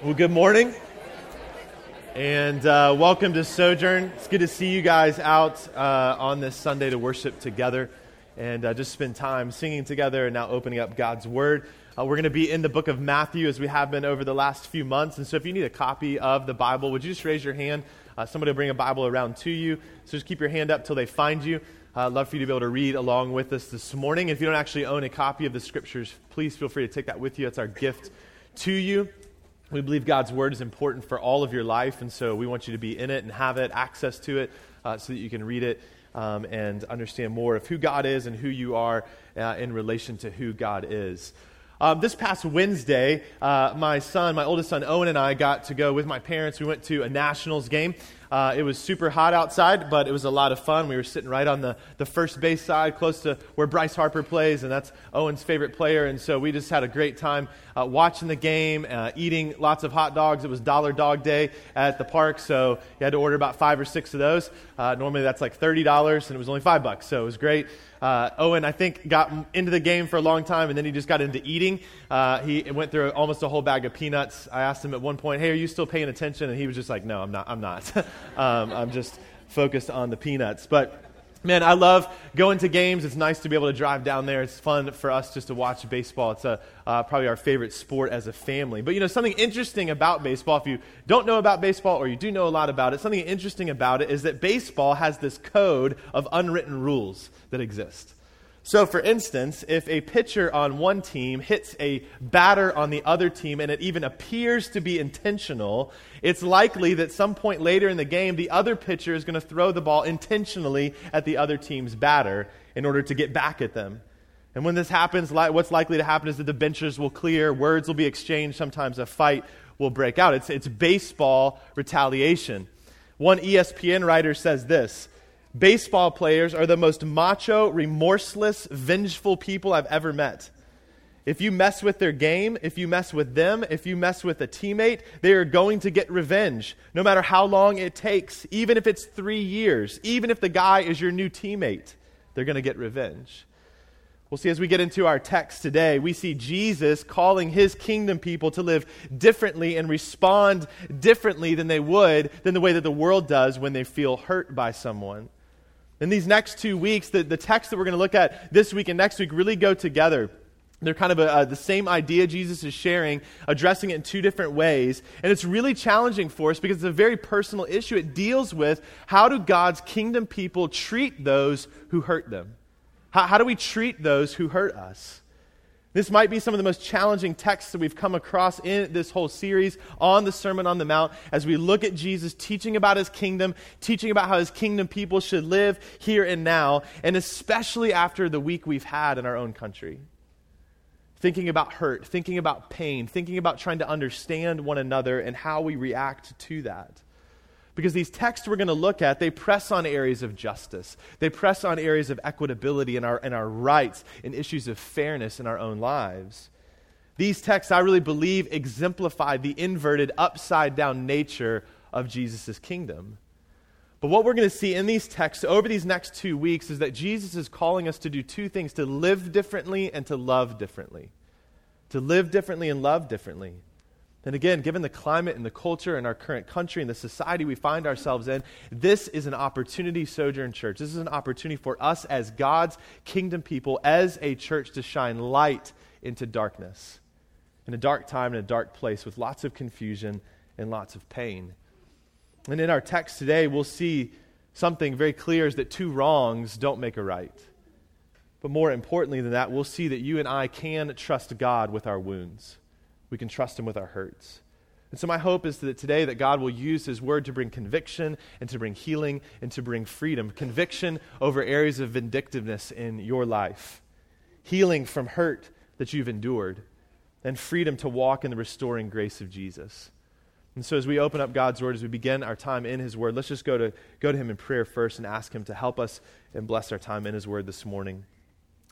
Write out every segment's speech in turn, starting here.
Well, good morning. And uh, welcome to Sojourn. It's good to see you guys out uh, on this Sunday to worship together and uh, just spend time singing together and now opening up God's Word. Uh, we're going to be in the book of Matthew as we have been over the last few months. And so if you need a copy of the Bible, would you just raise your hand? Uh, somebody will bring a Bible around to you. So just keep your hand up till they find you. I'd uh, love for you to be able to read along with us this morning. If you don't actually own a copy of the scriptures, please feel free to take that with you. It's our gift to you. We believe God's word is important for all of your life, and so we want you to be in it and have it, access to it, uh, so that you can read it um, and understand more of who God is and who you are uh, in relation to who God is. Um, this past Wednesday, uh, my son, my oldest son Owen, and I got to go with my parents. We went to a Nationals game. Uh, it was super hot outside, but it was a lot of fun. We were sitting right on the, the first base side, close to where Bryce Harper plays, and that's Owen's favorite player. And so we just had a great time uh, watching the game, uh, eating lots of hot dogs. It was Dollar Dog Day at the park, so you had to order about five or six of those. Uh, normally that's like $30, and it was only five bucks, so it was great. Uh, Owen, I think, got into the game for a long time, and then he just got into eating. Uh, he went through almost a whole bag of peanuts. I asked him at one point, "Hey, are you still paying attention?" And he was just like, "No, I'm not. I'm not. um, I'm just focused on the peanuts." But Man, I love going to games. It's nice to be able to drive down there. It's fun for us just to watch baseball. It's a, uh, probably our favorite sport as a family. But you know, something interesting about baseball, if you don't know about baseball or you do know a lot about it, something interesting about it is that baseball has this code of unwritten rules that exist. So, for instance, if a pitcher on one team hits a batter on the other team and it even appears to be intentional, it's likely that some point later in the game, the other pitcher is going to throw the ball intentionally at the other team's batter in order to get back at them. And when this happens, what's likely to happen is that the benches will clear, words will be exchanged, sometimes a fight will break out. It's, it's baseball retaliation. One ESPN writer says this baseball players are the most macho, remorseless, vengeful people I've ever met. If you mess with their game, if you mess with them, if you mess with a teammate, they are going to get revenge, no matter how long it takes, even if it's three years, even if the guy is your new teammate, they're going to get revenge. We'll see as we get into our text today, we see Jesus calling his kingdom people to live differently and respond differently than they would than the way that the world does when they feel hurt by someone. In these next two weeks, the, the text that we're going to look at this week and next week really go together. They're kind of a, the same idea Jesus is sharing, addressing it in two different ways. And it's really challenging for us because it's a very personal issue. It deals with how do God's kingdom people treat those who hurt them? How, how do we treat those who hurt us? This might be some of the most challenging texts that we've come across in this whole series on the Sermon on the Mount as we look at Jesus teaching about his kingdom, teaching about how his kingdom people should live here and now, and especially after the week we've had in our own country. Thinking about hurt, thinking about pain, thinking about trying to understand one another and how we react to that. Because these texts we're going to look at, they press on areas of justice. They press on areas of equitability and our, and our rights and issues of fairness in our own lives. These texts, I really believe, exemplify the inverted, upside down nature of Jesus' kingdom. But what we're going to see in these texts over these next two weeks is that Jesus is calling us to do two things to live differently and to love differently. To live differently and love differently. And again, given the climate and the culture and our current country and the society we find ourselves in, this is an opportunity, Sojourn Church. This is an opportunity for us as God's kingdom people, as a church, to shine light into darkness. In a dark time, in a dark place, with lots of confusion and lots of pain. And in our text today, we'll see something very clear is that two wrongs don't make a right. But more importantly than that, we'll see that you and I can trust God with our wounds. We can trust him with our hurts. And so my hope is that today that God will use his word to bring conviction and to bring healing and to bring freedom. Conviction over areas of vindictiveness in your life. Healing from hurt that you've endured and freedom to walk in the restoring grace of Jesus. And so as we open up God's word as we begin our time in his word, let's just go to go to him in prayer first and ask him to help us and bless our time in his word this morning.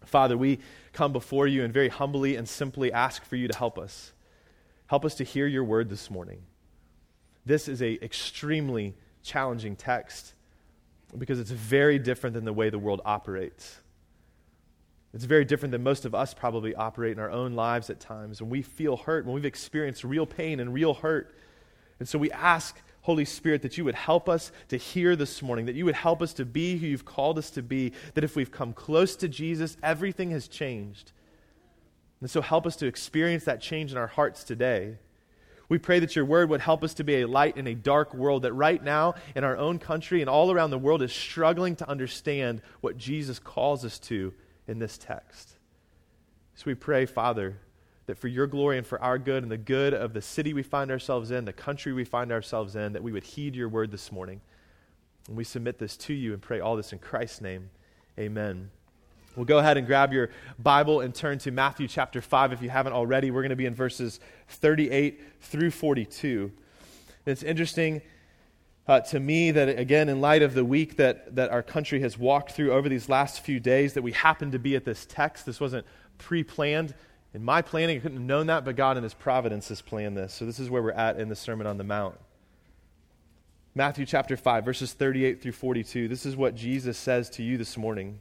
Father, we come before you and very humbly and simply ask for you to help us. Help us to hear your word this morning. This is a extremely challenging text because it's very different than the way the world operates. It's very different than most of us probably operate in our own lives at times. When we feel hurt, when we've experienced real pain and real hurt. And so we ask, Holy Spirit, that you would help us to hear this morning, that you would help us to be who you've called us to be, that if we've come close to Jesus, everything has changed. And so help us to experience that change in our hearts today. We pray that your word would help us to be a light in a dark world that right now in our own country and all around the world is struggling to understand what Jesus calls us to in this text. So we pray, Father, that for your glory and for our good and the good of the city we find ourselves in, the country we find ourselves in, that we would heed your word this morning. And we submit this to you and pray all this in Christ's name. Amen. We'll go ahead and grab your Bible and turn to Matthew chapter 5 if you haven't already. We're going to be in verses 38 through 42. And it's interesting uh, to me that, again, in light of the week that, that our country has walked through over these last few days, that we happen to be at this text. This wasn't pre planned. In my planning, I couldn't have known that, but God in His providence has planned this. So this is where we're at in the Sermon on the Mount. Matthew chapter 5, verses 38 through 42. This is what Jesus says to you this morning.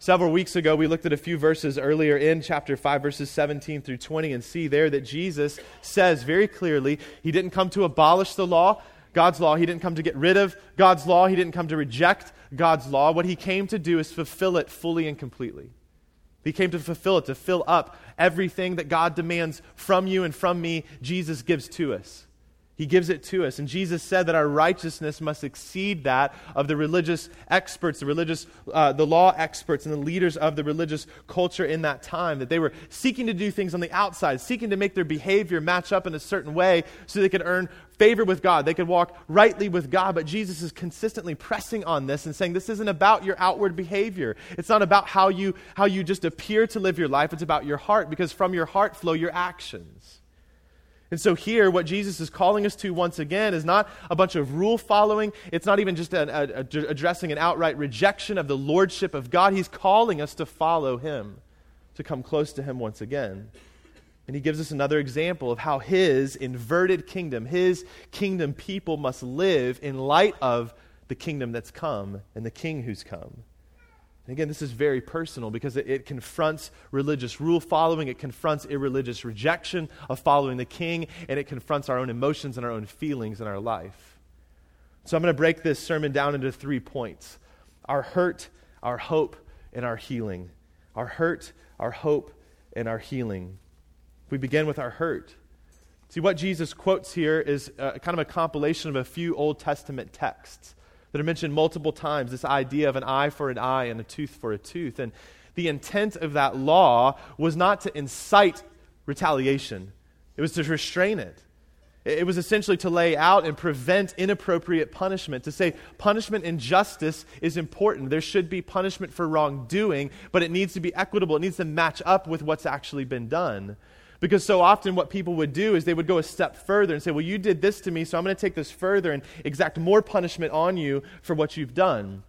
Several weeks ago, we looked at a few verses earlier in chapter 5, verses 17 through 20, and see there that Jesus says very clearly he didn't come to abolish the law, God's law. He didn't come to get rid of God's law. He didn't come to reject God's law. What he came to do is fulfill it fully and completely. He came to fulfill it, to fill up everything that God demands from you and from me, Jesus gives to us. He gives it to us. And Jesus said that our righteousness must exceed that of the religious experts, the religious, uh, the law experts, and the leaders of the religious culture in that time. That they were seeking to do things on the outside, seeking to make their behavior match up in a certain way so they could earn favor with God. They could walk rightly with God. But Jesus is consistently pressing on this and saying, this isn't about your outward behavior. It's not about how you, how you just appear to live your life. It's about your heart, because from your heart flow your actions. And so, here, what Jesus is calling us to once again is not a bunch of rule following. It's not even just a, a, a, addressing an outright rejection of the lordship of God. He's calling us to follow him, to come close to him once again. And he gives us another example of how his inverted kingdom, his kingdom people must live in light of the kingdom that's come and the king who's come. And again, this is very personal because it, it, confronts religious rule following, it confronts irreligious rejection of following the king, and it confronts our own emotions and our own feelings in our life. So I'm going to break this sermon down into three points our hurt, our hope, and our healing. Our hurt, our hope, and our healing. We begin with our hurt. See, what Jesus quotes here is uh, kind of a compilation of a few Old Testament texts that are mentioned multiple times this idea of an eye for an eye and a tooth for a tooth. And the intent of that law was not to incite retaliation, it was to restrain it. It was essentially to lay out and prevent inappropriate punishment, to say punishment and justice is important. There should be punishment for wrongdoing, but it needs to be equitable. It needs to match up with what's actually been done. Because so often, what people would do is they would go a step further and say, Well, you did this to me, so I'm going to take this further and exact more punishment on you for what you've done.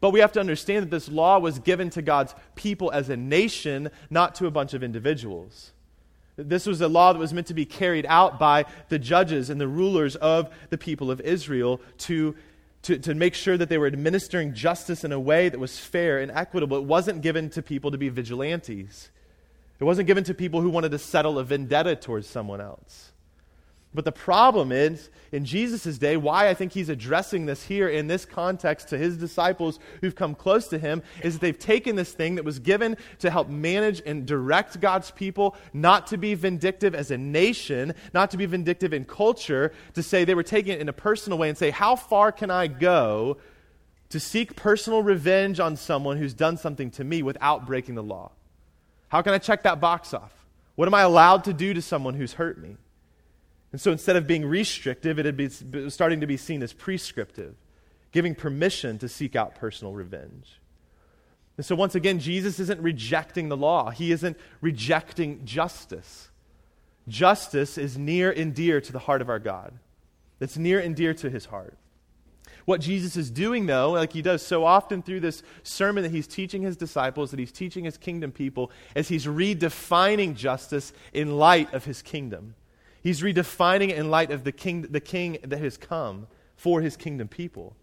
But we have to understand that this law was given to God's people as a nation, not to a bunch of individuals. This was a law that was meant to be carried out by the judges and the rulers of the people of Israel to, to, to make sure that they were administering justice in a way that was fair and equitable. It wasn't given to people to be vigilantes. It wasn't given to people who wanted to settle a vendetta towards someone else. But the problem is, in Jesus' day, why I think he's addressing this here in this context to his disciples who've come close to him, is that they've taken this thing that was given to help manage and direct God's people, not to be vindictive as a nation, not to be vindictive in culture, to say they were taking it in a personal way and say, How far can I go to seek personal revenge on someone who's done something to me without breaking the law? How can I check that box off? What am I allowed to do to someone who's hurt me? And so instead of being restrictive, it had been starting to be seen as prescriptive, giving permission to seek out personal revenge. And so, once again, Jesus isn't rejecting the law, he isn't rejecting justice. Justice is near and dear to the heart of our God, it's near and dear to his heart. What Jesus is doing, though, like he does so often through this sermon that he's teaching his disciples, that he's teaching his kingdom people, is he's redefining justice in light of his kingdom. He's redefining it in light of the king, the king that has come for his kingdom people.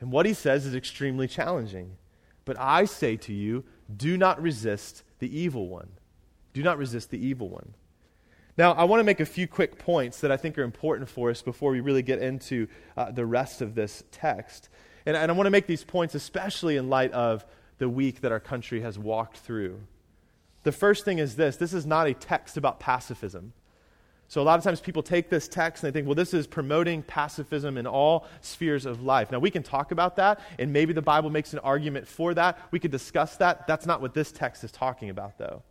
And what he says is extremely challenging. But I say to you, do not resist the evil one. Do not resist the evil one. Now, I want to make a few quick points that I think are important for us before we really get into uh, the rest of this text. And, and I want to make these points especially in light of the week that our country has walked through. The first thing is this this is not a text about pacifism. So, a lot of times people take this text and they think, well, this is promoting pacifism in all spheres of life. Now, we can talk about that, and maybe the Bible makes an argument for that. We could discuss that. That's not what this text is talking about, though.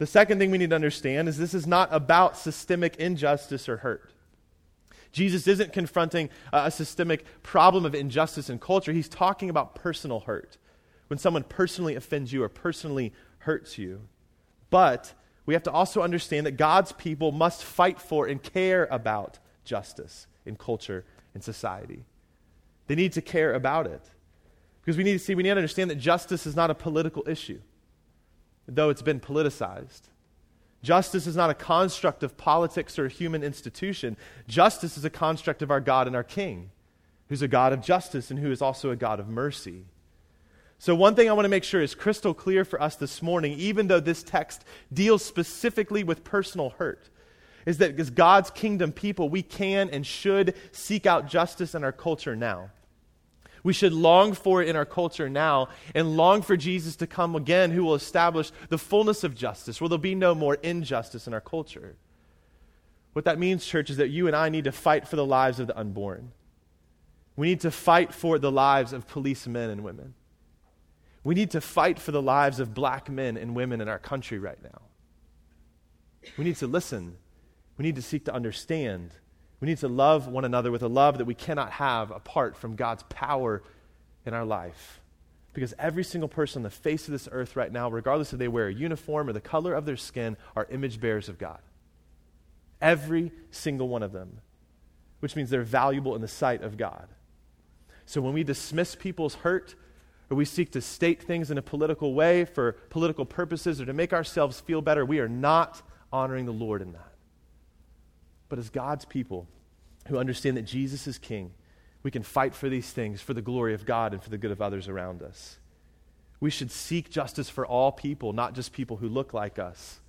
The second thing we need to understand is this is not about systemic injustice or hurt. Jesus isn't confronting a systemic problem of injustice in culture, he's talking about personal hurt. When someone personally offends you or personally hurts you. But we have to also understand that God's people must fight for and care about justice in culture and society. They need to care about it. Because we need to see, we need to understand that justice is not a political issue, though it's been politicized. Justice is not a construct of politics or a human institution. Justice is a construct of our God and our King, who's a God of justice and who is also a God of mercy. So, one thing I want to make sure is crystal clear for us this morning, even though this text deals specifically with personal hurt, is that as God's kingdom people, we can and should seek out justice in our culture now. We should long for it in our culture now and long for Jesus to come again, who will establish the fullness of justice, where there'll be no more injustice in our culture. What that means, church, is that you and I need to fight for the lives of the unborn. We need to fight for the lives of policemen and women. We need to fight for the lives of black men and women in our country right now. We need to listen. We need to seek to understand. We need to love one another with a love that we cannot have apart from God's power in our life. Because every single person on the face of this earth right now, regardless if they wear a uniform or the color of their skin, are image bearers of God. Every single one of them, which means they're valuable in the sight of God. So when we dismiss people's hurt, or we seek to state things in a political way for political purposes or to make ourselves feel better, we are not honoring the Lord in that. But as God's people who understand that Jesus is King, we can fight for these things for the glory of God and for the good of others around us. We should seek justice for all people, not just people who look like us,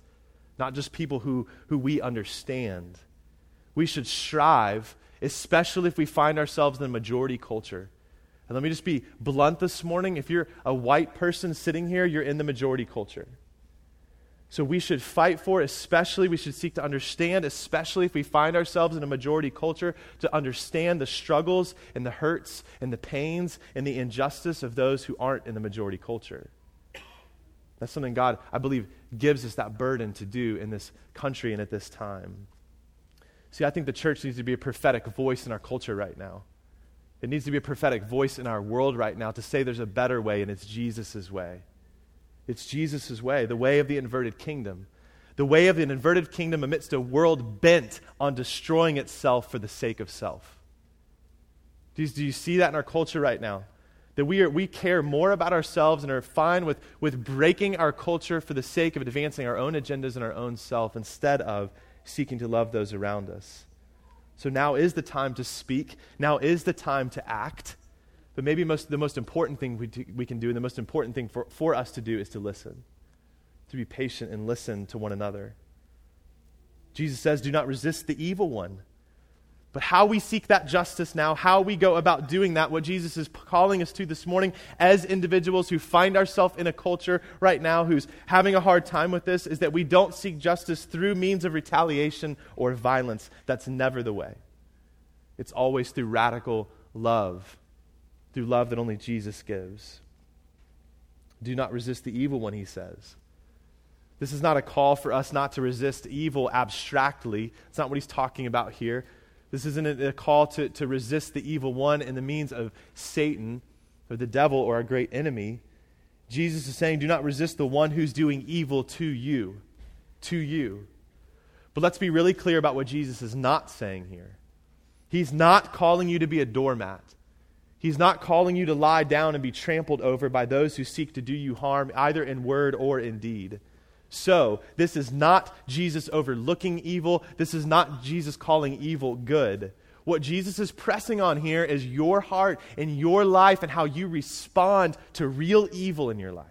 not just people who, who we understand. We should strive, especially if we find ourselves in a majority culture and let me just be blunt this morning. If you're a white person sitting here, you're in the majority culture. So we should fight for, especially, we should seek to understand, especially if we find ourselves in a majority culture, to understand the struggles and the hurts and the pains and the injustice of those who aren't in the majority culture. That's something God, I believe, gives us that burden to do in this country and at this time. See, I think the church needs to be a prophetic voice in our culture right now. It needs to be a prophetic voice in our world right now to say there's a better way, and it's Jesus' way. It's Jesus' way, the way of the inverted kingdom. The way of the inverted kingdom amidst a world bent on destroying itself for the sake of self. Do you, do you see that in our culture right now? That we, are, we care more about ourselves and are fine with, with breaking our culture for the sake of advancing our own agendas and our own self instead of seeking to love those around us. So now is the time to speak. Now is the time to act. But maybe most, the most important thing we, do, we can do, and the most important thing for, for us to do, is to listen, to be patient and listen to one another. Jesus says, Do not resist the evil one. But how we seek that justice now, how we go about doing that, what Jesus is calling us to this morning as individuals who find ourselves in a culture right now who's having a hard time with this, is that we don't seek justice through means of retaliation or violence. That's never the way. It's always through radical love, through love that only Jesus gives. Do not resist the evil one, he says. This is not a call for us not to resist evil abstractly. It's not what he's talking about here. This isn't a call to, to resist the evil one in the means of Satan or the devil or our great enemy. Jesus is saying, do not resist the one who's doing evil to you. To you. But let's be really clear about what Jesus is not saying here. He's not calling you to be a doormat. He's not calling you to lie down and be trampled over by those who seek to do you harm, either in word or in deed. So, this is not Jesus overlooking evil. This is not Jesus calling evil good. What Jesus is pressing on here is your heart and your life and how you respond to real evil in your life.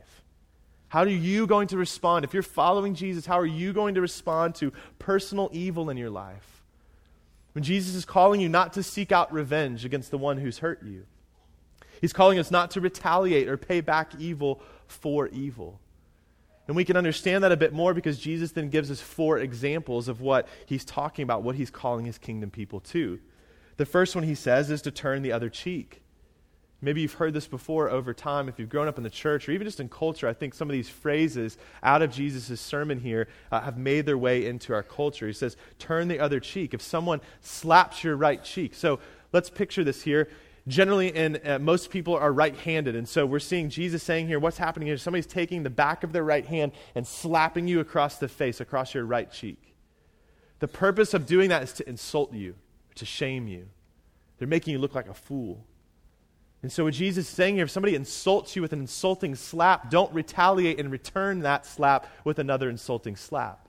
How are you going to respond? If you're following Jesus, how are you going to respond to personal evil in your life? When Jesus is calling you not to seek out revenge against the one who's hurt you, He's calling us not to retaliate or pay back evil for evil. And we can understand that a bit more because Jesus then gives us four examples of what he's talking about, what he's calling his kingdom people to. The first one he says is to turn the other cheek. Maybe you've heard this before over time if you've grown up in the church or even just in culture. I think some of these phrases out of Jesus' sermon here uh, have made their way into our culture. He says, turn the other cheek. If someone slaps your right cheek. So let's picture this here. Generally, in, uh, most people are right handed. And so we're seeing Jesus saying here, what's happening here? Somebody's taking the back of their right hand and slapping you across the face, across your right cheek. The purpose of doing that is to insult you to shame you. They're making you look like a fool. And so, what Jesus is saying here, if somebody insults you with an insulting slap, don't retaliate and return that slap with another insulting slap.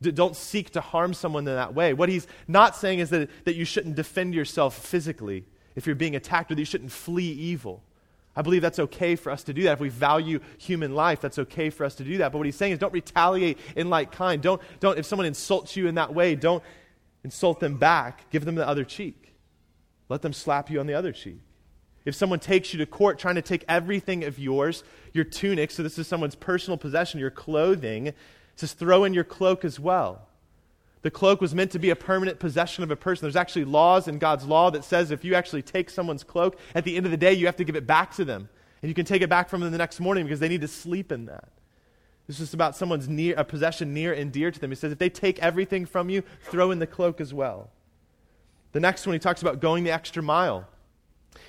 Don't seek to harm someone in that way. What he's not saying is that, that you shouldn't defend yourself physically if you're being attacked, or that you shouldn't flee evil. I believe that's okay for us to do that. If we value human life, that's okay for us to do that. But what he's saying is don't retaliate in like kind. Don't, don't if someone insults you in that way, don't, insult them back, give them the other cheek. Let them slap you on the other cheek. If someone takes you to court trying to take everything of yours, your tunic, so this is someone's personal possession, your clothing, says throw in your cloak as well. The cloak was meant to be a permanent possession of a person. There's actually laws in God's law that says if you actually take someone's cloak, at the end of the day, you have to give it back to them. And you can take it back from them the next morning because they need to sleep in that. This is about someone's near, a possession near and dear to them. He says, if they take everything from you, throw in the cloak as well. The next one, he talks about going the extra mile.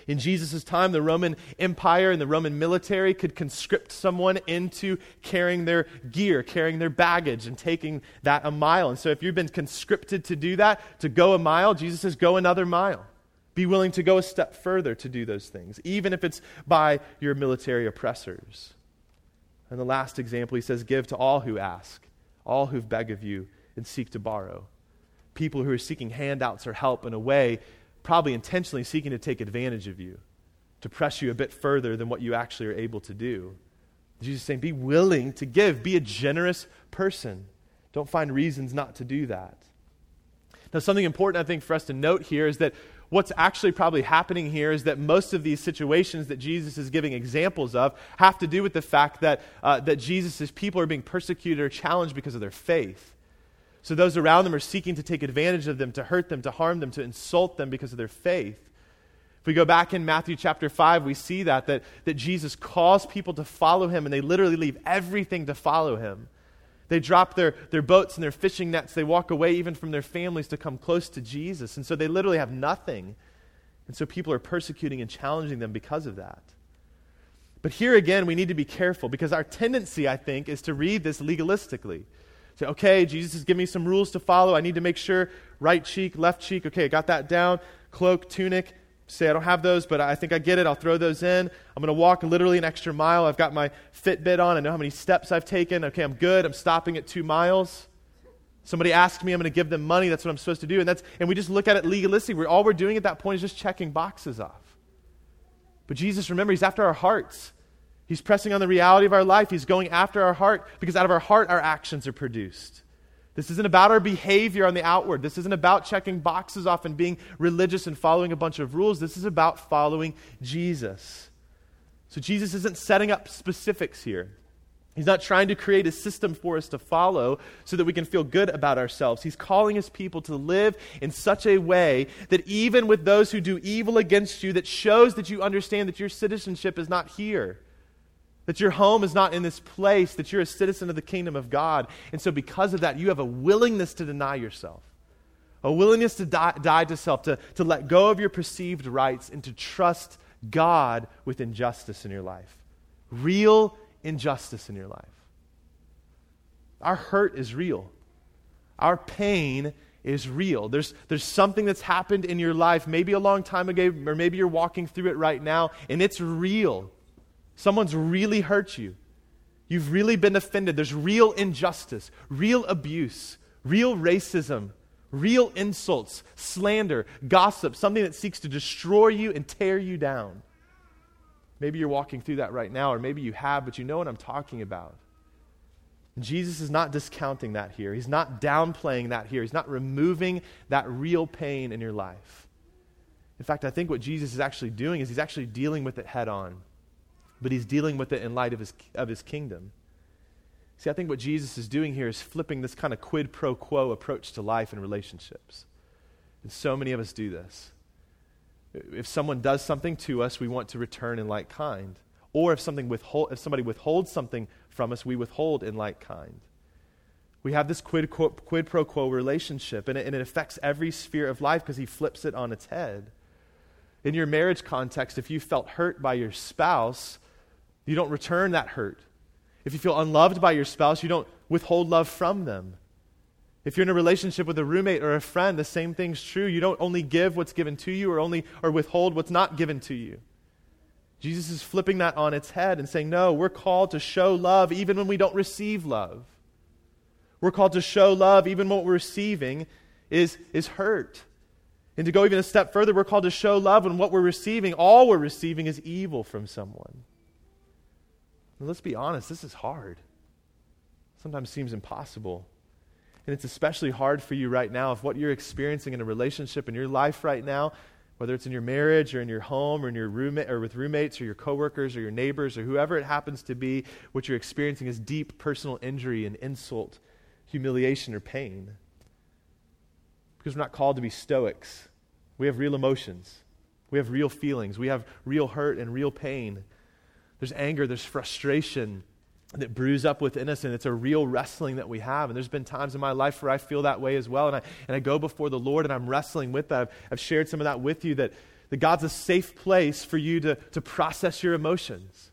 In Jesus' time, the Roman Empire and the Roman military could conscript someone into carrying their gear, carrying their baggage, and taking that a mile. And so, if you've been conscripted to do that, to go a mile, Jesus says, go another mile. Be willing to go a step further to do those things, even if it's by your military oppressors. And the last example, he says, Give to all who ask, all who beg of you and seek to borrow. People who are seeking handouts or help in a way, probably intentionally seeking to take advantage of you, to press you a bit further than what you actually are able to do. Jesus is saying, Be willing to give, be a generous person. Don't find reasons not to do that. Now, something important I think for us to note here is that what's actually probably happening here is that most of these situations that Jesus is giving examples of have to do with the fact that, uh, that Jesus' people are being persecuted or challenged because of their faith. So those around them are seeking to take advantage of them, to hurt them, to harm them, to insult them because of their faith. If we go back in Matthew chapter 5, we see that, that, that Jesus calls people to follow him, and they literally leave everything to follow him. They drop their, their boats and their fishing nets. They walk away even from their families to come close to Jesus. And so they literally have nothing. And so people are persecuting and challenging them because of that. But here again, we need to be careful because our tendency, I think, is to read this legalistically. Say, okay, Jesus is given me some rules to follow. I need to make sure right cheek, left cheek. Okay, I got that down. Cloak, tunic say, I don't have those, but I think I get it. I'll throw those in. I'm going to walk literally an extra mile. I've got my Fitbit on. I know how many steps I've taken. Okay, I'm good. I'm stopping at two miles. Somebody asked me, I'm going to give them money. That's what I'm supposed to do. And, that's, and we just look at it legalistically. We're, all we're doing at that point is just checking boxes off. But Jesus, remember, He's after our hearts. He's pressing on the reality of our life. He's going after our heart because out of our heart, our actions are produced. This isn't about our behavior on the outward. This isn't about checking boxes off and being religious and following a bunch of rules. This is about following Jesus. So Jesus isn't setting up specifics here. He's not trying to create a system for us to follow so that we can feel good about ourselves. He's calling his people to live in such a way that even with those who do evil against you, that shows that you understand that your citizenship is not here. That your home is not in this place, that you're a citizen of the kingdom of God. And so, because of that, you have a willingness to deny yourself, a willingness to die, die to self, to, to let go of your perceived rights, and to trust God with injustice in your life. Real injustice in your life. Our hurt is real. Our pain is real. There's, there's something that's happened in your life, maybe a long time ago, or maybe you're walking through it right now, and it's real. Someone's really hurt you. You've really been offended. There's real injustice, real abuse, real racism, real insults, slander, gossip, something that seeks to destroy you and tear you down. Maybe you're walking through that right now, or maybe you have, but you know what I'm talking about. Jesus is not discounting that here. He's not downplaying that here. He's not removing that real pain in your life. In fact, I think what Jesus is actually doing is he's actually dealing with it head on, but he's dealing with it in light of his, of his kingdom. See, I think what Jesus is doing here is flipping this kind of quid pro quo approach to life and relationships. And so many of us do this. If someone does something to us, we want to return in like kind. Or if, something withhold, if somebody withholds something from us, we withhold in like kind. We have this quid, quo, quid pro quo relationship, and it, and it affects every sphere of life because he flips it on its head. In your marriage context, if you felt hurt by your spouse, you don't return that hurt. If you feel unloved by your spouse, you don't withhold love from them. If you're in a relationship with a roommate or a friend, the same thing's true. You don't only give what's given to you or only or withhold what's not given to you. Jesus is flipping that on its head and saying, no, we're called to show love even when we don't receive love. We're called to show love even when what we're receiving is, is hurt. And to go even a step further, we're called to show love when what we're receiving, all we're receiving, is evil from someone. And let's be honest, this is hard. Sometimes seems impossible. And it's especially hard for you right now if what you're experiencing in a relationship in your life right now whether it's in your marriage or in your home or in your roommate or with roommates or your coworkers or your neighbors or whoever it happens to be, what you're experiencing is deep personal injury and insult, humiliation or pain. Because we're not called to be stoics. We have real emotions. We have real feelings. We have real hurt and real pain. There's anger, there's frustration, that brews up within us, and it's a real wrestling that we have. And there's been times in my life where I feel that way as well, and I, and I go before the Lord and I'm wrestling with that. I've, I've shared some of that with you that, that God's a safe place for you to, to process your emotions.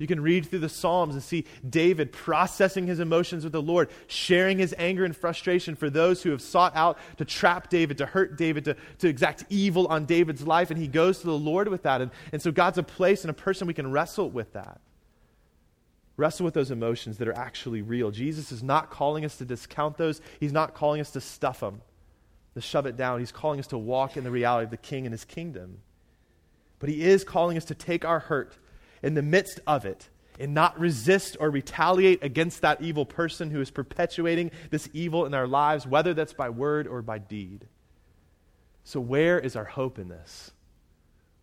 You can read through the Psalms and see David processing his emotions with the Lord, sharing his anger and frustration for those who have sought out to trap David, to hurt David, to, to exact evil on David's life. And he goes to the Lord with that. And, and so God's a place and a person we can wrestle with that. Wrestle with those emotions that are actually real. Jesus is not calling us to discount those, He's not calling us to stuff them, to shove it down. He's calling us to walk in the reality of the King and His kingdom. But He is calling us to take our hurt in the midst of it and not resist or retaliate against that evil person who is perpetuating this evil in our lives, whether that's by word or by deed. So, where is our hope in this?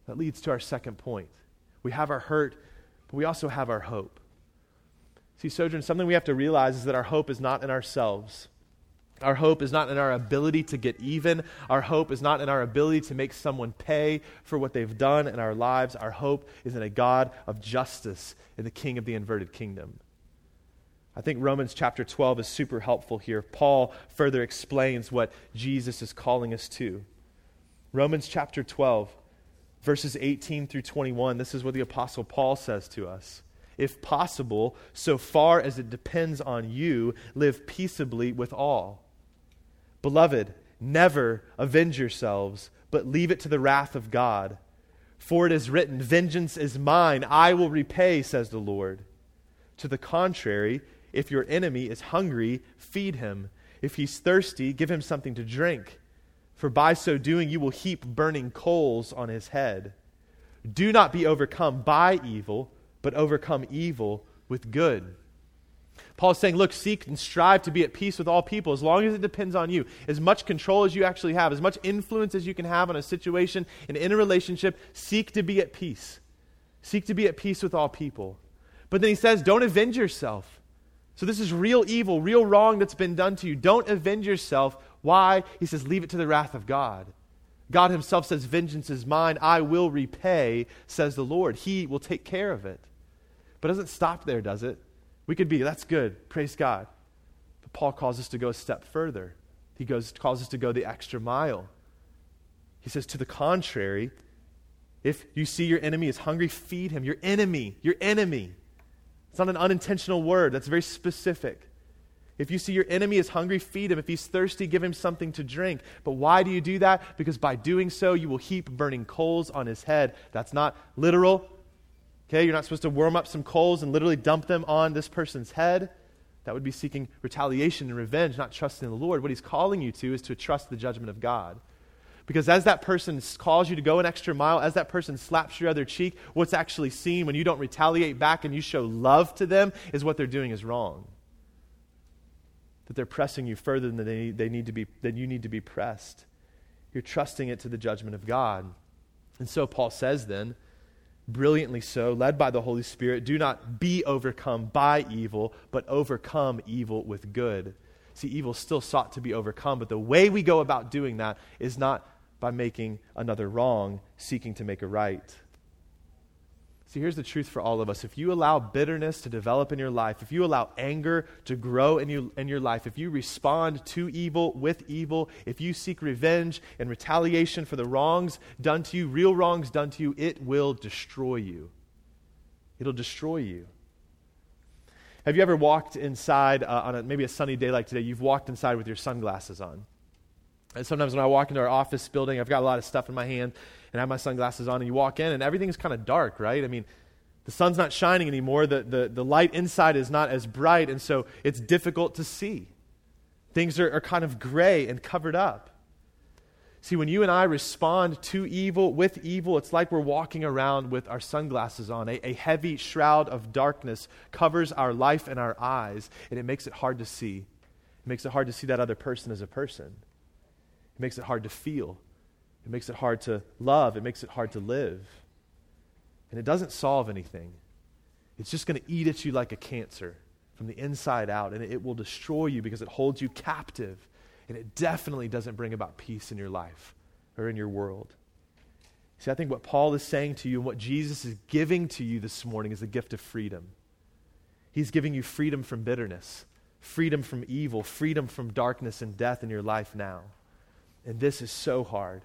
That leads to our second point. We have our hurt, but we also have our hope. See, Sojourn, something we have to realize is that our hope is not in ourselves. Our hope is not in our ability to get even. Our hope is not in our ability to make someone pay for what they've done in our lives. Our hope is in a God of justice, in the King of the inverted kingdom. I think Romans chapter 12 is super helpful here. Paul further explains what Jesus is calling us to. Romans chapter 12, verses 18 through 21, this is what the Apostle Paul says to us if possible, so far as it depends on you, live peaceably with all. Beloved, never avenge yourselves, but leave it to the wrath of God. For it is written, Vengeance is mine, I will repay, says the Lord. To the contrary, if your enemy is hungry, feed him. If he's thirsty, give him something to drink. For by so doing, you will heap burning coals on his head. Do not be overcome by evil but overcome evil with good. Paul's saying, look, seek and strive to be at peace with all people as long as it depends on you. As much control as you actually have, as much influence as you can have on a situation and in a relationship, seek to be at peace. Seek to be at peace with all people. But then he says, don't avenge yourself. So this is real evil, real wrong that's been done to you. Don't avenge yourself. Why? He says, leave it to the wrath of God. God himself says, Vengeance is mine, I will repay, says the Lord. He will take care of it. But it doesn't stop there, does it? We could be, that's good, praise God. But Paul calls us to go a step further. He goes, calls us to go the extra mile. He says, to the contrary, if you see your enemy is hungry, feed him. Your enemy, your enemy. It's not an unintentional word, that's very specific. If you see your enemy is hungry, feed him. If he's thirsty, give him something to drink. But why do you do that? Because by doing so, you will heap burning coals on his head. That's not literal. Okay, you're not supposed to warm up some coals and literally dump them on this person's head. That would be seeking retaliation and revenge, not trusting in the Lord. What he's calling you to is to trust the judgment of God. Because as that person calls you to go an extra mile, as that person slaps your other cheek, what's actually seen when you don't retaliate back and you show love to them is what they're doing is wrong that they're pressing you further than they, they need to be, than you need to be pressed. You're trusting it to the judgment of God. And so Paul says then, brilliantly so, led by the Holy Spirit, do not be overcome by evil, but overcome evil with good. See, evil still sought to be overcome, but the way we go about doing that is not by making another wrong, seeking to make a right. See, here's the truth for all of us. If you allow bitterness to develop in your life, if you allow anger to grow in, you, in your life, if you respond to evil with evil, if you seek revenge and retaliation for the wrongs done to you, real wrongs done to you, it will destroy you. It'll destroy you. Have you ever walked inside uh, on a, maybe a sunny day like today? You've walked inside with your sunglasses on. And sometimes when I walk into our office building, I've got a lot of stuff in my hand and have my sunglasses on, and you walk in, and everything's kind of dark, right? I mean, the sun's not shining anymore. The, the, the light inside is not as bright, and so it's difficult to see. Things are, are kind of gray and covered up. See, when you and I respond to evil with evil, it's like we're walking around with our sunglasses on. A, a, heavy shroud of darkness covers our life and our eyes, and it makes it hard to see. It makes it hard to see that other person as a person. It makes it hard to feel. It makes it hard to love. It makes it hard to live. And it doesn't solve anything. It's just going to eat at you like a cancer from the inside out, and it will destroy you because it holds you captive. And it definitely doesn't bring about peace in your life or in your world. See, I think what Paul is saying to you and what Jesus is giving to you this morning is the gift of freedom. He's giving you freedom from bitterness, freedom from evil, freedom from darkness and death in your life now. And this is so hard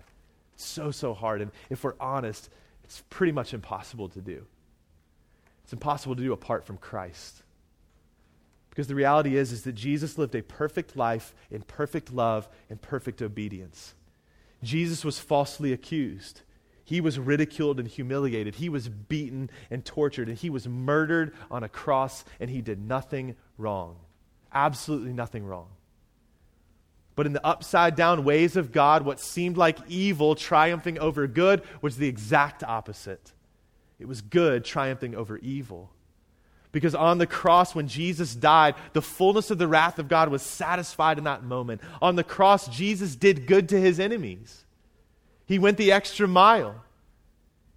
so, so hard. And if we're honest, it's pretty much impossible to do. It's impossible to do apart from Christ. Because the reality is, is that Jesus lived a perfect life in perfect love and perfect obedience. Jesus was falsely accused. He was ridiculed and humiliated. He was beaten and tortured. And he was murdered on a cross, and he did nothing wrong. Absolutely nothing wrong. But in the upside down ways of God, what seemed like evil triumphing over good was the exact opposite. It was good triumphing over evil. Because on the cross, when Jesus died, the fullness of the wrath of God was satisfied in that moment. On the cross, Jesus did good to his enemies. He went the extra mile,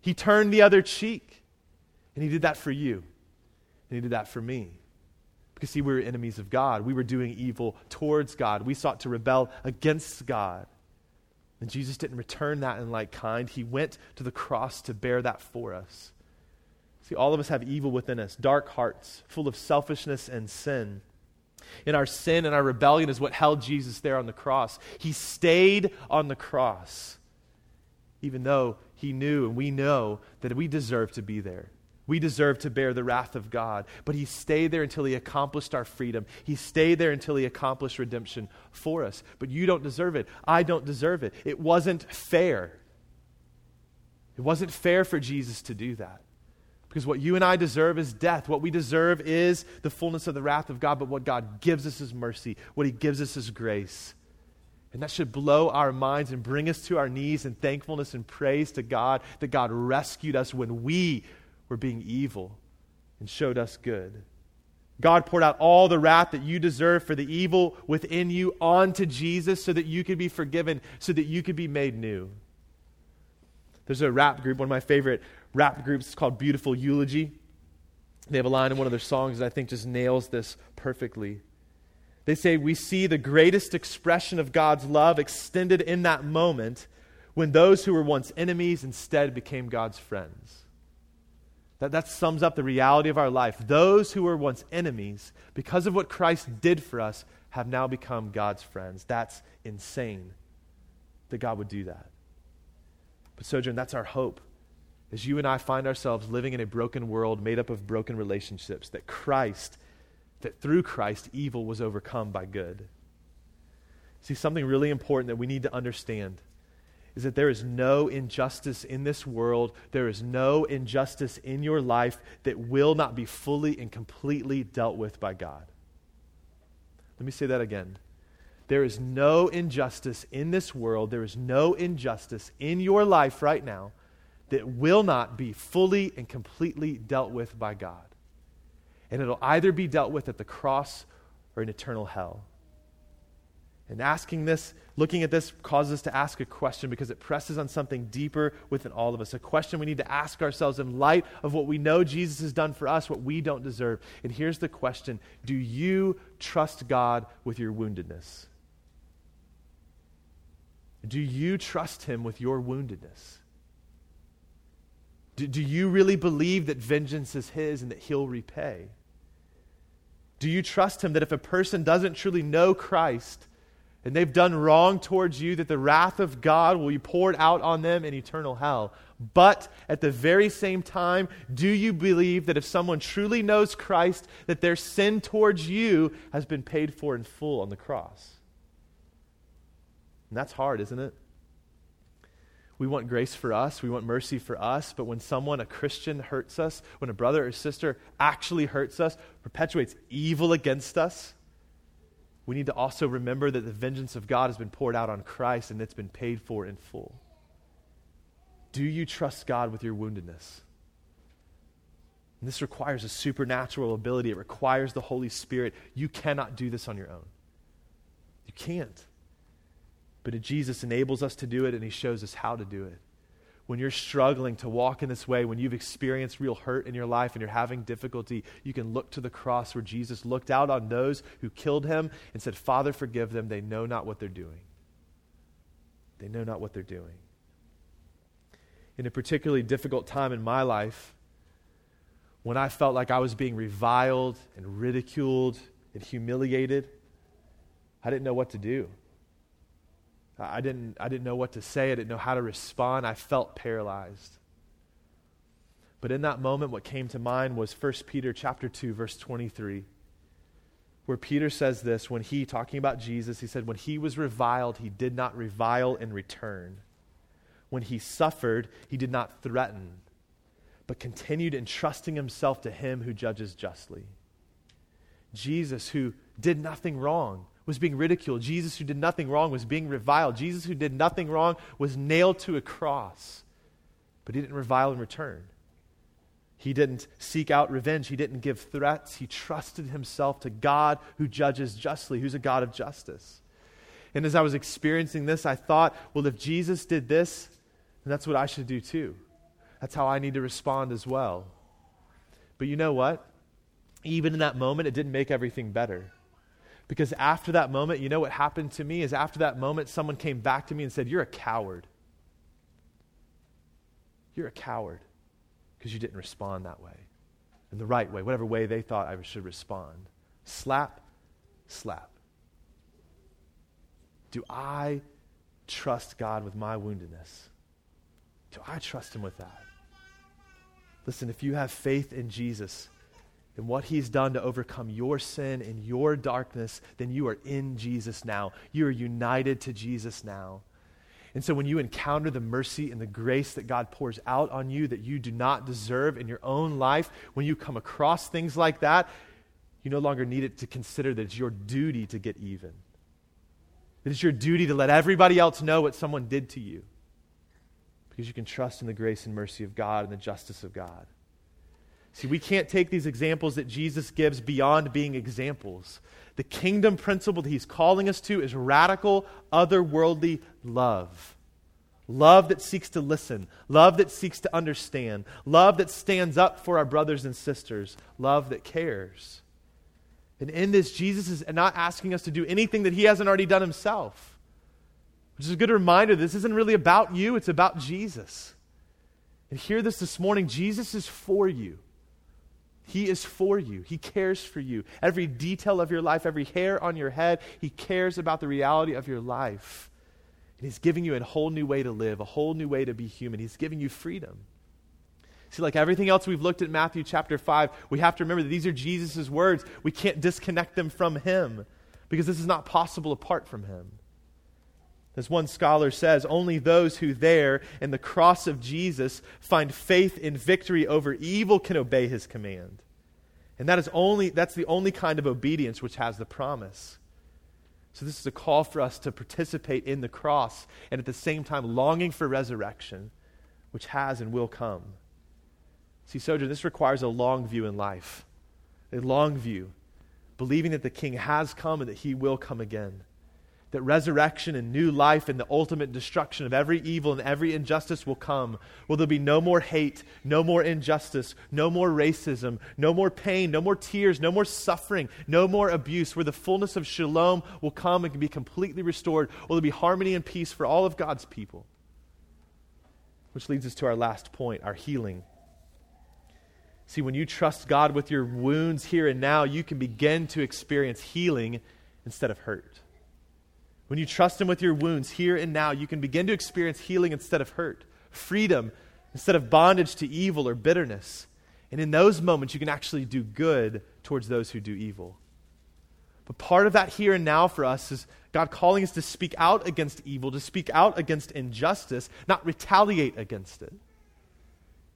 he turned the other cheek. And he did that for you, and he did that for me. Because, see, we were enemies of God. We were doing evil towards God. We sought to rebel against God. And Jesus didn't return that in like kind. He went to the cross to bear that for us. See, all of us have evil within us, dark hearts, full of selfishness and sin. And our sin and our rebellion is what held Jesus there on the cross. He stayed on the cross, even though he knew and we know that we deserve to be there. We deserve to bear the wrath of God. But he stayed there until he accomplished our freedom. He stayed there until he accomplished redemption for us. But you don't deserve it. I don't deserve it. It wasn't fair. It wasn't fair for Jesus to do that. Because what you and I deserve is death. What we deserve is the fullness of the wrath of God. But what God gives us is mercy. What he gives us is grace. And that should blow our minds and bring us to our knees in thankfulness and praise to God that God rescued us when we were being evil and showed us good. God poured out all the wrath that you deserve for the evil within you onto Jesus so that you could be forgiven, so that you could be made new. There's a rap group, one of my favorite rap groups it's called Beautiful Eulogy. They have a line in one of their songs that I think just nails this perfectly. They say, We see the greatest expression of God's love extended in that moment when those who were once enemies instead became God's friends. That, that sums up the reality of our life. Those who were once enemies, because of what Christ did for us, have now become God's friends. That's insane that God would do that. But, Sojourn, that's our hope, as you and I find ourselves living in a broken world made up of broken relationships, that Christ, that through Christ, evil was overcome by good. See, something really important that we need to understand is that there is no injustice in this world, there is no injustice in your life that will not be fully and completely dealt with by God. Let me say that again. There is no injustice in this world, there is no injustice in your life right now that will not be fully and completely dealt with by God. And it'll either be dealt with at the cross or in eternal hell. And asking this, looking at this, causes us to ask a question because it presses on something deeper within all of us. A question we need to ask ourselves in light of what we know Jesus has done for us, what we don't deserve. And here's the question Do you trust God with your woundedness? Do you trust Him with your woundedness? Do, do you really believe that vengeance is His and that He'll repay? Do you trust Him that if a person doesn't truly know Christ and they've done wrong towards you, that the wrath of God will be poured out on them in eternal hell? But at the very same time, do you believe that if someone truly knows Christ, that their sin towards you has been paid for in full on the cross? And that's hard, isn't it? We want grace for us, we want mercy for us, but when someone, a Christian, hurts us, when a brother or sister actually hurts us, perpetuates evil against us, we need to also remember that the vengeance of God has been poured out on Christ and it's been paid for in full. Do you trust God with your woundedness? And this requires a supernatural ability. It requires the Holy Spirit. You cannot do this on your own. You can't. But Jesus enables us to do it, and he shows us how to do it. When you're struggling to walk in this way, when you've experienced real hurt in your life and you're having difficulty, you can look to the cross where Jesus looked out on those who killed him and said, Father, forgive them. They know not what they're doing. They know not what they're doing. In a particularly difficult time in my life, when I felt like I was being reviled and ridiculed and humiliated, I didn't know what to do. I didn't, I didn't know what to say. I didn't know how to respond. I felt paralyzed. But in that moment, what came to mind was 1 Peter chapter 2, verse 23, where Peter says this when he, talking about Jesus, he said, When he was reviled, he did not revile in return. When he suffered, he did not threaten, but continued entrusting himself to him who judges justly. Jesus, who did nothing wrong, was being ridiculed. Jesus, who did nothing wrong, was being reviled. Jesus, who did nothing wrong, was nailed to a cross. But he didn't revile in return. He didn't seek out revenge. He didn't give threats. He trusted himself to God who judges justly, who's a God of justice. And as I was experiencing this, I thought, well, if Jesus did this, then that's what I should do too. That's how I need to respond as well. But you know what? Even in that moment, it didn't make everything better. Because after that moment, you know what happened to me? Is after that moment, someone came back to me and said, You're a coward. You're a coward because you didn't respond that way, in the right way, whatever way they thought I should respond. Slap, slap. Do I trust God with my woundedness? Do I trust Him with that? Listen, if you have faith in Jesus, and what he's done to overcome your sin and your darkness, then you are in Jesus now. You are united to Jesus now. And so when you encounter the mercy and the grace that God pours out on you that you do not deserve in your own life, when you come across things like that, you no longer need it to consider that it's your duty to get even. That it's your duty to let everybody else know what someone did to you. Because you can trust in the grace and mercy of God and the justice of God. See, we can't take these examples that Jesus gives beyond being examples. The kingdom principle that he's calling us to is radical, otherworldly love. Love that seeks to listen, love that seeks to understand, love that stands up for our brothers and sisters, love that cares. And in this, Jesus is not asking us to do anything that he hasn't already done himself. Which is a good reminder this isn't really about you, it's about Jesus. And hear this this morning Jesus is for you. He is for you. He cares for you. Every detail of your life, every hair on your head, He cares about the reality of your life. And He's giving you a whole new way to live, a whole new way to be human. He's giving you freedom. See, like everything else we've looked at Matthew chapter 5, we have to remember that these are Jesus' words. We can't disconnect them from him because this is not possible apart from him. As one scholar says, only those who there in the cross of Jesus find faith in victory over evil can obey his command. And that is only that's the only kind of obedience which has the promise. So this is a call for us to participate in the cross and at the same time longing for resurrection, which has and will come. See, Sojourn, this requires a long view in life. A long view, believing that the king has come and that he will come again that resurrection and new life and the ultimate destruction of every evil and every injustice will come. Will there be no more hate, no more injustice, no more racism, no more pain, no more tears, no more suffering, no more abuse, where the fullness of shalom will come and can be completely restored? Will there be harmony and peace for all of God's people? Which leads us to our last point our healing. See, when you trust God with your wounds here and now, you can begin to experience healing instead of hurt. When you trust Him with your wounds here and now, you can begin to experience healing instead of hurt, freedom instead of bondage to evil or bitterness. And in those moments, you can actually do good towards those who do evil. But part of that here and now for us is God calling us to speak out against evil, to speak out against injustice, not retaliate against it.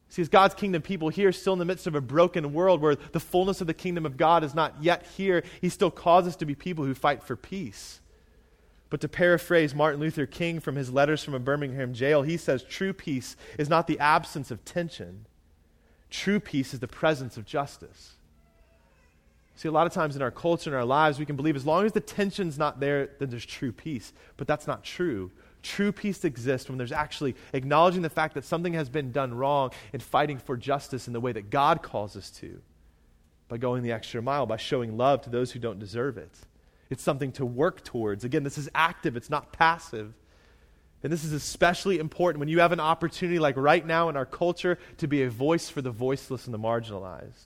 See, as God's kingdom people here, still in the midst of a broken world where the fullness of the kingdom of God is not yet here, He still calls us to be people who fight for peace. But to paraphrase Martin Luther King from his letters from a Birmingham jail, he says true peace is not the absence of tension, true peace is the presence of justice. See, a lot of times in our culture in our lives, we can believe as long as the tension's not there, then there's true peace. But that's not true. True peace exists when there's actually acknowledging the fact that something has been done wrong and fighting for justice in the way that God calls us to by going the extra mile, by showing love to those who don't deserve it. It's something to work towards. Again, this is active, it's not passive. And this is especially important when you have an opportunity, like right now in our culture, to be a voice for the voiceless and the marginalized.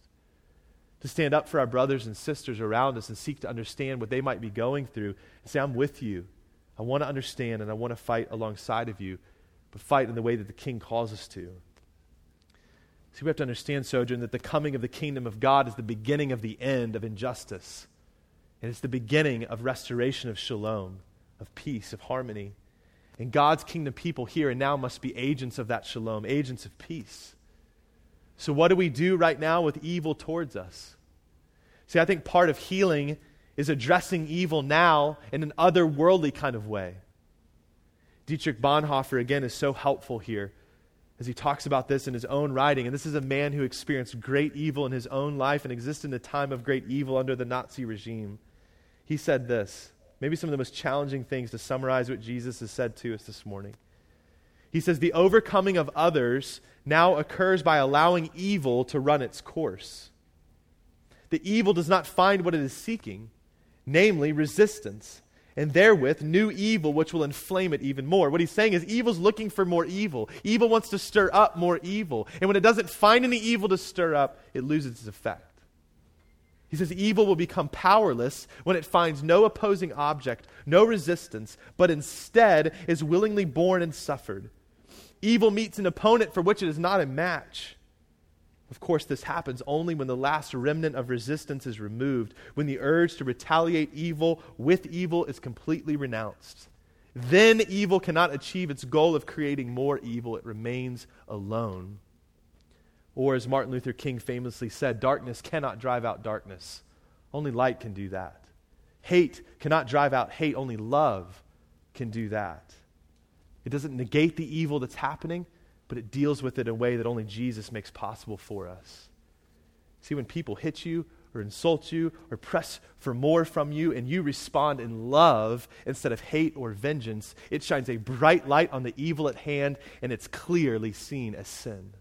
To stand up for our brothers and sisters around us and seek to understand what they might be going through and say, I'm with you. I want to understand and I want to fight alongside of you, but fight in the way that the King calls us to. See, we have to understand, Sojourn, that the coming of the kingdom of God is the beginning of the end of injustice. And it's the beginning of restoration of shalom, of peace, of harmony. And God's kingdom people here and now must be agents of that shalom, agents of peace. So, what do we do right now with evil towards us? See, I think part of healing is addressing evil now in an otherworldly kind of way. Dietrich Bonhoeffer, again, is so helpful here as he talks about this in his own writing. And this is a man who experienced great evil in his own life and existed in a time of great evil under the Nazi regime he said this maybe some of the most challenging things to summarize what Jesus has said to us this morning. He says, The overcoming of others now occurs by allowing evil to run its course. The evil does not find what it is seeking, namely resistance, and therewith new evil which will inflame it even more. What he's saying is evil's looking for more evil. Evil wants to stir up more evil. And when it doesn't find any evil to stir up, it loses its effect. He says evil will become powerless when it finds no opposing object, no resistance, but instead is willingly borne and suffered. Evil meets an opponent for which it is not a match. Of course, this happens only when the last remnant of resistance is removed, when the urge to retaliate evil with evil is completely renounced. Then evil cannot achieve its goal of creating more evil, it remains alone. Or, as Martin Luther King famously said, darkness cannot drive out darkness. Only light can do that. Hate cannot drive out hate. Only love can do that. It doesn't negate the evil that's happening, but it deals with it in a way that only Jesus makes possible for us. See, when people hit you or insult you or press for more from you and you respond in love instead of hate or vengeance, it shines a bright light on the evil at hand and it's clearly seen as sin.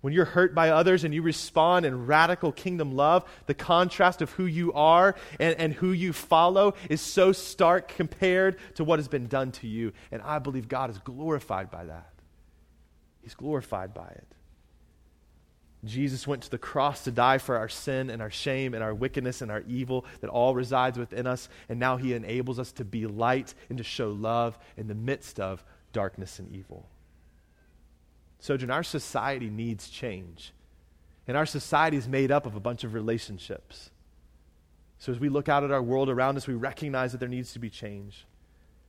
When you're hurt by others and you respond in radical kingdom love, the contrast of who you are and, and who you follow is so stark compared to what has been done to you. And I believe God is glorified by that. He's glorified by it. Jesus went to the cross to die for our sin and our shame and our wickedness and our evil that all resides within us. And now he enables us to be light and to show love in the midst of darkness and evil. Sojourn, our society needs change. And our society is made up of a bunch of relationships. So as we look out at our world around us, we recognize that there needs to be change.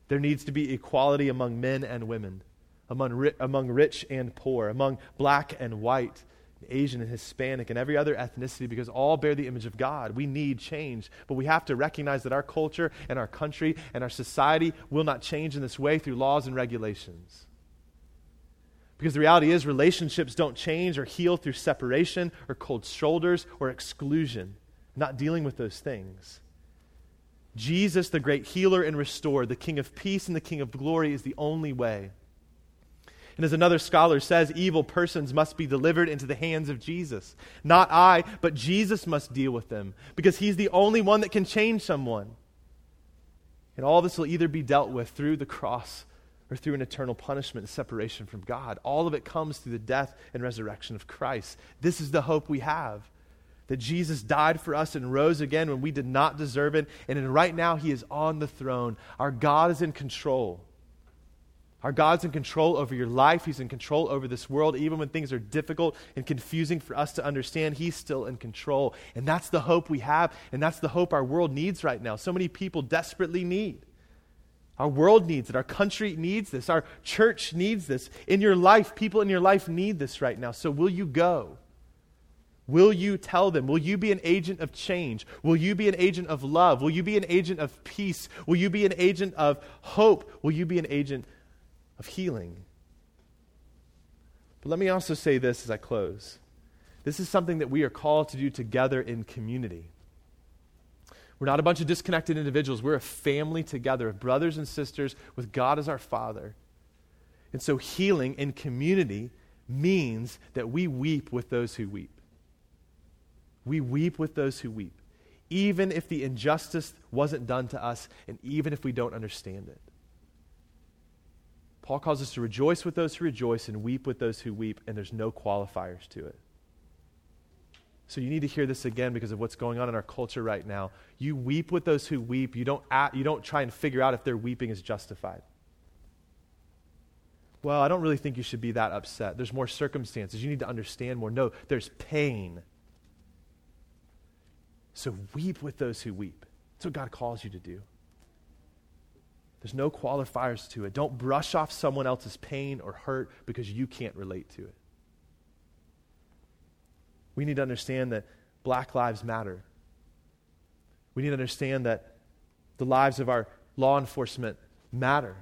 There needs to be equality among men and women, among, ri- among rich and poor, among black and white, Asian and Hispanic, and every other ethnicity, because all bear the image of God. We need change, but we have to recognize that our culture and our country and our society will not change in this way through laws and regulations. Because the reality is, relationships don't change or heal through separation or cold shoulders or exclusion. Not dealing with those things. Jesus, the great healer and restorer, the King of peace and the King of glory, is the only way. And as another scholar says, evil persons must be delivered into the hands of Jesus. Not I, but Jesus must deal with them because he's the only one that can change someone. And all this will either be dealt with through the cross or through an eternal punishment and separation from God. All of it comes through the death and resurrection of Christ. This is the hope we have that Jesus died for us and rose again when we did not deserve it. And right now, He is on the throne. Our God is in control. Our God's in control over your life. He's in control over this world. Even when things are difficult and confusing for us to understand, He's still in control. And that's the hope we have, and that's the hope our world needs right now. So many people desperately need. Our world needs it. Our country needs this. Our church needs this. In your life, people in your life need this right now. So will you go? Will you tell them? Will you be an agent of change? Will you be an agent of love? Will you be an agent of peace? Will you be an agent of hope? Will you be an agent of healing? But let me also say this as I close. This is something that we are called to do together in community. We're not a bunch of disconnected individuals. We're a family together of brothers and sisters with God as our Father. And so, healing in community means that we weep with those who weep. We weep with those who weep, even if the injustice wasn't done to us and even if we don't understand it. Paul calls us to rejoice with those who rejoice and weep with those who weep, and there's no qualifiers to it. So you need to hear this again because of what's going on in our culture right now. You weep with those who weep. You don't, you don't try and figure out if their weeping is justified. Well, I don't really think you should be that upset. There's more circumstances. You need to understand more. No, there's pain. So weep with those who weep. That's what God calls you to do. There's no qualifiers to it. Don't brush off someone else's pain or hurt because you can't relate to it. We need to understand that black lives matter. We need to understand that the lives of our law enforcement matter.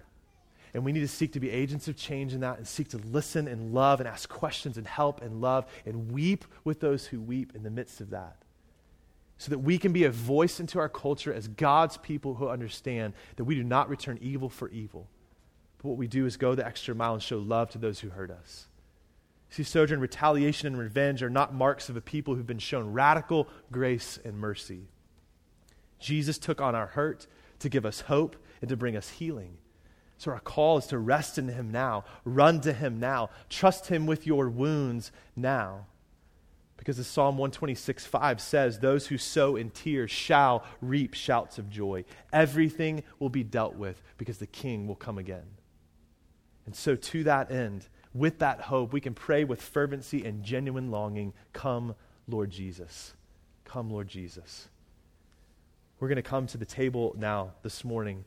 And we need to seek to be agents of change in that and seek to listen and love and ask questions and help and love and weep with those who weep in the midst of that. So that we can be a voice into our culture as God's people who understand that we do not return evil for evil. But what we do is go the extra mile and show love to those who hurt us. See, sojourn, retaliation, and revenge are not marks of a people who've been shown radical grace and mercy. Jesus took on our hurt to give us hope and to bring us healing. So our call is to rest in Him now, run to Him now, trust Him with your wounds now. Because as Psalm 126 5 says, those who sow in tears shall reap shouts of joy. Everything will be dealt with because the King will come again. And so, to that end, with that hope, we can pray with fervency and genuine longing Come, Lord Jesus. Come, Lord Jesus. We're going to come to the table now this morning.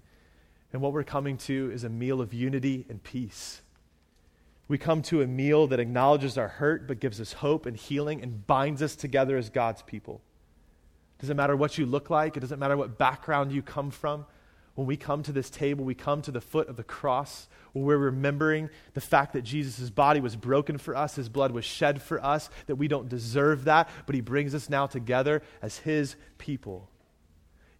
And what we're coming to is a meal of unity and peace. We come to a meal that acknowledges our hurt but gives us hope and healing and binds us together as God's people. It doesn't matter what you look like, it doesn't matter what background you come from. When we come to this table, we come to the foot of the cross where we're remembering the fact that Jesus' body was broken for us, his blood was shed for us, that we don't deserve that, but he brings us now together as his people.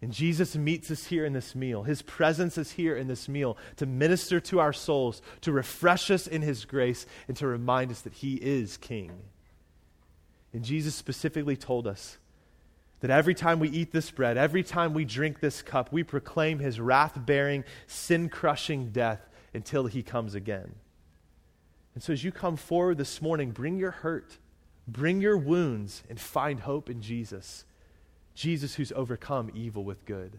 And Jesus meets us here in this meal. His presence is here in this meal to minister to our souls, to refresh us in his grace, and to remind us that he is king. And Jesus specifically told us that every time we eat this bread, every time we drink this cup, we proclaim his wrath bearing, sin crushing death until he comes again. And so as you come forward this morning, bring your hurt, bring your wounds, and find hope in Jesus. Jesus who's overcome evil with good.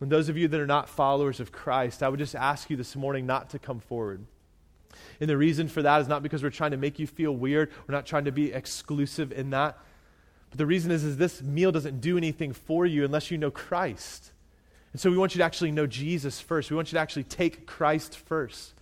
And those of you that are not followers of Christ, I would just ask you this morning not to come forward. And the reason for that is not because we're trying to make you feel weird. We're not trying to be exclusive in that. But the reason is, is this meal doesn't do anything for you unless you know Christ. And so we want you to actually know Jesus first. We want you to actually take Christ first.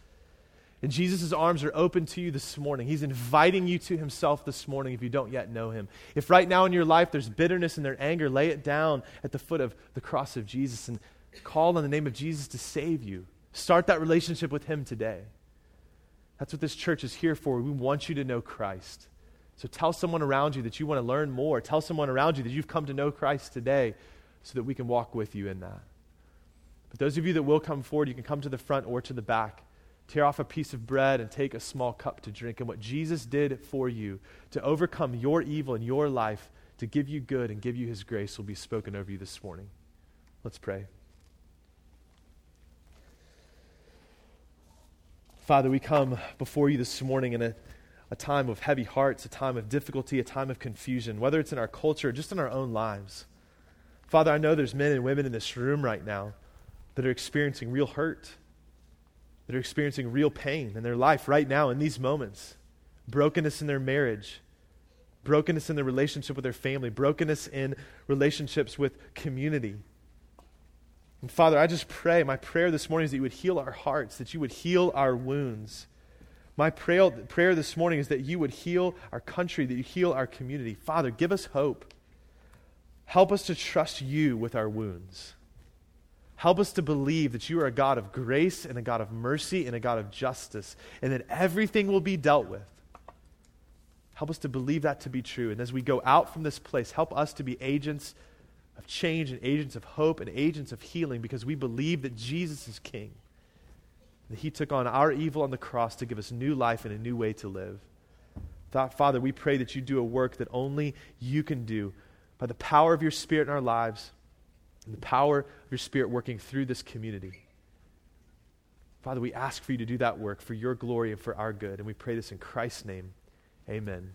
And Jesus' arms are open to you this morning. He's inviting you to himself this morning if you don't yet know him. If right now in your life there's bitterness and there's anger, lay it down at the foot of the cross of Jesus and call on the name of Jesus to save you. Start that relationship with him today. That's what this church is here for. We want you to know Christ. So tell someone around you that you want to learn more. Tell someone around you that you've come to know Christ today so that we can walk with you in that. But those of you that will come forward, you can come to the front or to the back. Tear off a piece of bread and take a small cup to drink. And what Jesus did for you to overcome your evil in your life, to give you good and give you his grace, will be spoken over you this morning. Let's pray. Father, we come before you this morning in a, a time of heavy hearts, a time of difficulty, a time of confusion, whether it's in our culture or just in our own lives. Father, I know there's men and women in this room right now that are experiencing real hurt, that are experiencing real pain in their life right now in these moments. Brokenness in their marriage, brokenness in their relationship with their family, brokenness in relationships with community. And Father, I just pray, my prayer this morning is that you would heal our hearts, that you would heal our wounds. My prayer, prayer this morning is that you would heal our country, that you heal our community. Father, give us hope. Help us to trust you with our wounds. Help us to believe that you are a God of grace and a God of mercy and a God of justice, and that everything will be dealt with. Help us to believe that to be true. And as we go out from this place, help us to be agents of change and agents of hope and agents of healing because we believe that Jesus is King. That He took on our evil on the cross to give us new life and a new way to live. Father, we pray that you do a work that only you can do by the power of your Spirit in our lives and the power of your Spirit working through this community. Father, we ask for you to do that work for your glory and for our good. And we pray this in Christ's name. Amen.